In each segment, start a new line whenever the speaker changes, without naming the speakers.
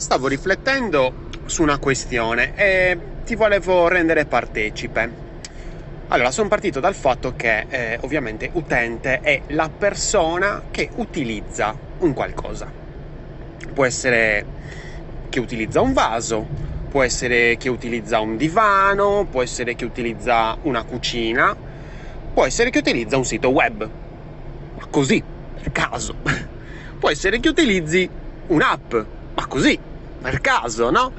stavo riflettendo su una questione e ti volevo rendere partecipe. Allora, sono partito dal fatto che eh, ovviamente utente è la persona che utilizza un qualcosa. Può essere che utilizza un vaso, può essere che utilizza un divano, può essere che utilizza una cucina, può essere che utilizza un sito web. Ma così, per caso. può essere che utilizzi un'app, ma così, per caso, no?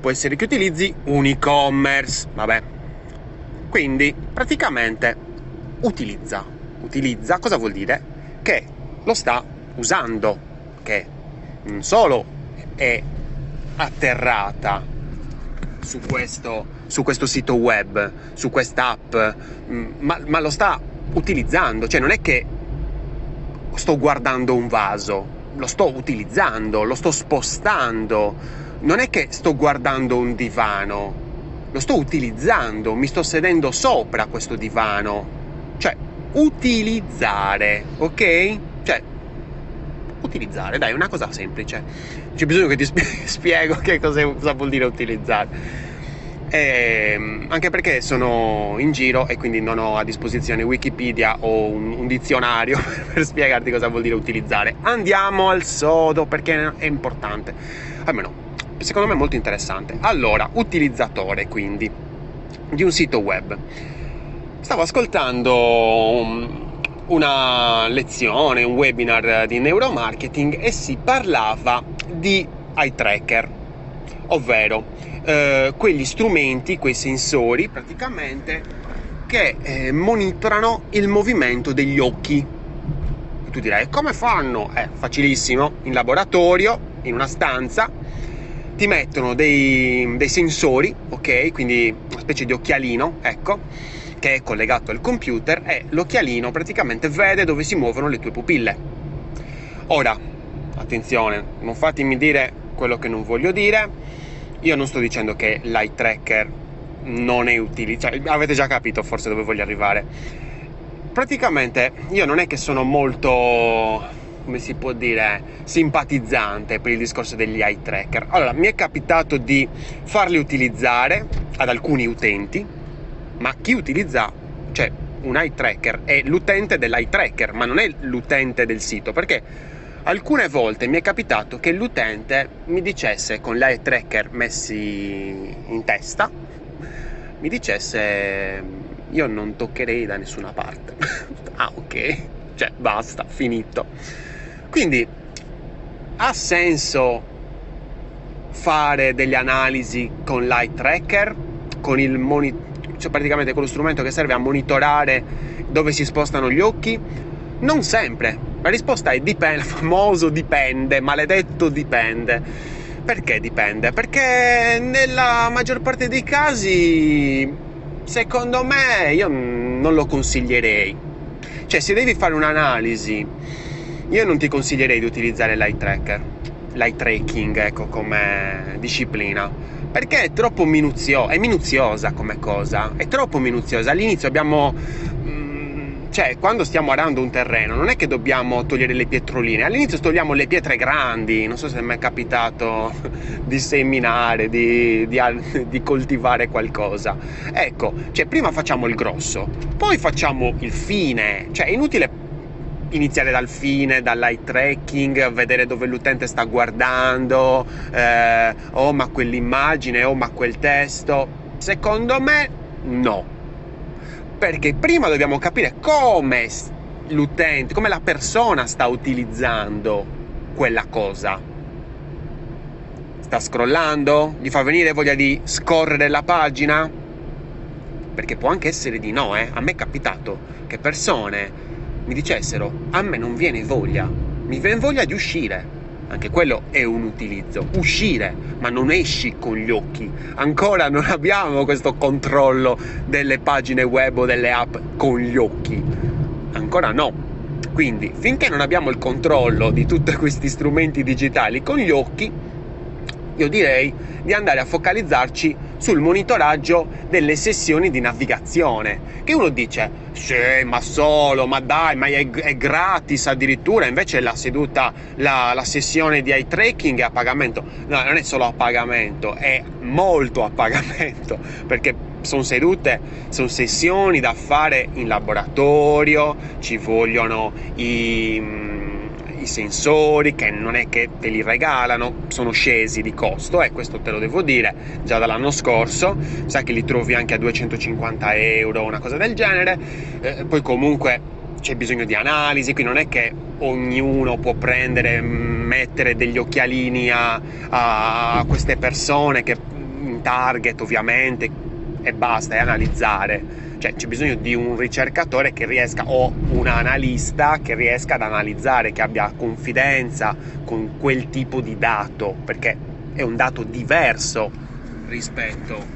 Può essere che utilizzi un e-commerce, vabbè. Quindi, praticamente, utilizza. Utilizza cosa vuol dire? Che lo sta usando, che non solo è atterrata su questo, su questo sito web, su questa app, mm, ma, ma lo sta utilizzando, cioè non è che sto guardando un vaso, lo sto utilizzando, lo sto spostando. Non è che sto guardando un divano, lo sto utilizzando, mi sto sedendo sopra questo divano. Cioè, utilizzare, ok? Cioè, utilizzare, dai, è una cosa semplice. C'è bisogno che ti spiego che cosa, cosa vuol dire utilizzare. E, ehm, anche perché sono in giro e quindi non ho a disposizione Wikipedia o un, un dizionario per spiegarti cosa vuol dire utilizzare. Andiamo al sodo perché è importante, almeno secondo me è molto interessante. Allora, utilizzatore quindi di un sito web. Stavo ascoltando una lezione, un webinar di neuromarketing e si parlava di eye tracker, ovvero eh, quegli strumenti, quei sensori praticamente che eh, monitorano il movimento degli occhi. E tu direi come fanno? È facilissimo, in laboratorio, in una stanza, ti mettono dei, dei sensori, ok? Quindi una specie di occhialino, ecco, che è collegato al computer e l'occhialino praticamente vede dove si muovono le tue pupille. Ora, attenzione, non fatemi dire quello che non voglio dire, io non sto dicendo che l'eye tracker non è utile, cioè, avete già capito forse dove voglio arrivare. Praticamente io non è che sono molto, come si può dire, simpatizzante per il discorso degli eye tracker. Allora, mi è capitato di farli utilizzare ad alcuni utenti, ma chi utilizza, cioè un eye tracker è l'utente dell'eye tracker, ma non è l'utente del sito, perché Alcune volte mi è capitato che l'utente mi dicesse con l'eye tracker messi in testa, mi dicesse io non toccherei da nessuna parte. ah ok, cioè basta, finito. Quindi ha senso fare delle analisi con l'eye tracker, con il monitor, cioè praticamente con lo strumento che serve a monitorare dove si spostano gli occhi? Non sempre, la risposta è dipende, famoso dipende, maledetto dipende. Perché dipende? Perché nella maggior parte dei casi, secondo me, io non lo consiglierei. Cioè, se devi fare un'analisi, io non ti consiglierei di utilizzare l'eye tracker, l'eye tracking, ecco, come disciplina. Perché è troppo minuziosa, è minuziosa come cosa, è troppo minuziosa. All'inizio abbiamo cioè, quando stiamo arando un terreno, non è che dobbiamo togliere le pietroline. All'inizio togliamo le pietre grandi. Non so se mi è capitato di seminare, di, di, di coltivare qualcosa. Ecco, cioè, prima facciamo il grosso, poi facciamo il fine. Cioè, è inutile iniziare dal fine, dall'eye tracking, vedere dove l'utente sta guardando, eh, oh ma quell'immagine, oh ma quel testo. Secondo me no perché prima dobbiamo capire come l'utente, come la persona sta utilizzando quella cosa. Sta scrollando? Gli fa venire voglia di scorrere la pagina? Perché può anche essere di no, eh? A me è capitato che persone mi dicessero: A me non viene voglia, mi viene voglia di uscire anche quello è un utilizzo, uscire, ma non esci con gli occhi. Ancora non abbiamo questo controllo delle pagine web o delle app con gli occhi. Ancora no. Quindi, finché non abbiamo il controllo di tutti questi strumenti digitali con gli occhi, io direi di andare a focalizzarci sul monitoraggio delle sessioni di navigazione. Che uno dice, sì, ma solo, ma dai, ma è, è gratis addirittura, invece la seduta, la, la, sessione di eye tracking è a pagamento. No, non è solo a pagamento, è molto a pagamento, perché sono sedute, sono sessioni da fare in laboratorio, ci vogliono i i sensori che non è che te li regalano, sono scesi di costo e eh, questo te lo devo dire già dall'anno scorso, sai che li trovi anche a 250 euro, una cosa del genere, eh, poi comunque c'è bisogno di analisi, qui non è che ognuno può prendere, mettere degli occhialini a, a queste persone che in target ovviamente e basta, e analizzare cioè c'è bisogno di un ricercatore che riesca o un analista che riesca ad analizzare, che abbia confidenza con quel tipo di dato, perché è un dato diverso rispetto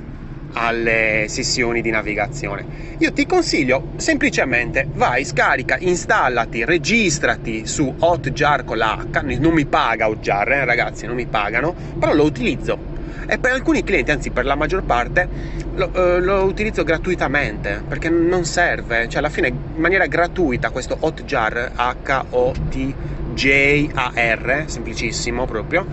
alle sessioni di navigazione. Io ti consiglio semplicemente vai, scarica, installati, registrati su Hotjar con la H, non mi paga Hotjar, eh, ragazzi, non mi pagano, però lo utilizzo e per alcuni clienti, anzi per la maggior parte, lo, eh, lo utilizzo gratuitamente perché non serve, cioè alla fine in maniera gratuita questo Hotjar H-O-T-J-A-R, semplicissimo proprio,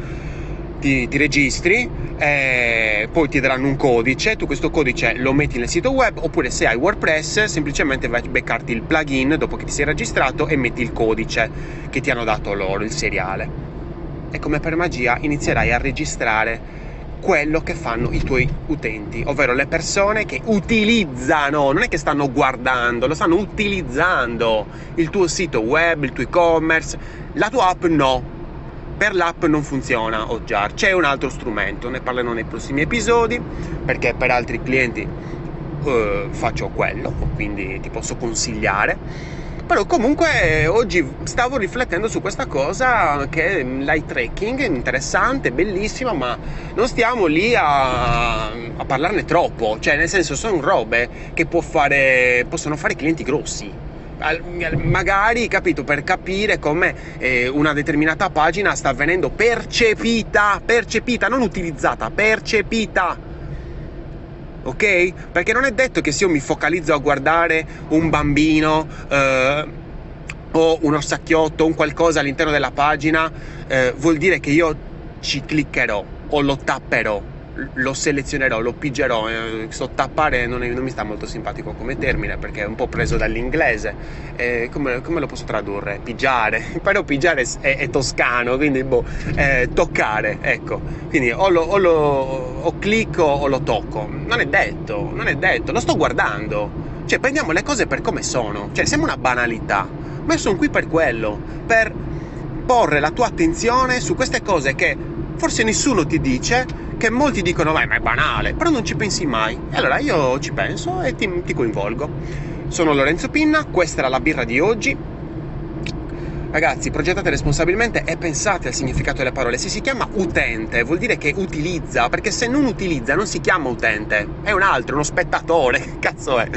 ti, ti registri, eh, poi ti daranno un codice, tu questo codice lo metti nel sito web oppure se hai WordPress semplicemente vai a beccarti il plugin dopo che ti sei registrato e metti il codice che ti hanno dato loro, il seriale. E come per magia inizierai a registrare quello che fanno i tuoi utenti, ovvero le persone che utilizzano, non è che stanno guardando, lo stanno utilizzando il tuo sito web, il tuo e-commerce, la tua app no. Per l'app non funziona Hotjar, c'è un altro strumento, ne parlerò nei prossimi episodi, perché per altri clienti uh, faccio quello, quindi ti posso consigliare però comunque oggi stavo riflettendo su questa cosa che l'eye tracking è interessante, bellissima, ma non stiamo lì a, a parlarne troppo. Cioè, nel senso, sono robe che fare, possono fare clienti grossi magari capito per capire come eh, una determinata pagina sta venendo percepita percepita non utilizzata percepita ok? Perché non è detto che se io mi focalizzo a guardare un bambino eh, o orsacchiotto, un qualcosa all'interno della pagina, eh, vuol dire che io ci cliccherò o lo tapperò lo selezionerò, lo pigerò. Eh, sto tappare non, è, non, mi sta molto simpatico come termine perché è un po' preso dall'inglese. Eh, come, come, lo posso tradurre? Pigiare. Però pigiare è, è toscano, quindi boh, eh, toccare, ecco. Quindi o, lo, o, lo, o clicco o lo tocco. Non è detto, non è detto, lo sto guardando. Cioè, prendiamo le cose per come sono. Cioè, sembra una banalità, ma io sono qui per quello, per porre la tua attenzione su queste cose che forse nessuno ti dice che molti dicono ma è banale, però non ci pensi mai. E allora io ci penso e ti, ti coinvolgo. Sono Lorenzo Pinna, questa era la birra di oggi. Ragazzi, progettate responsabilmente e pensate al significato delle parole. Se si chiama utente, vuol dire che utilizza, perché se non utilizza non si chiama utente, è un altro, uno spettatore. Che cazzo è?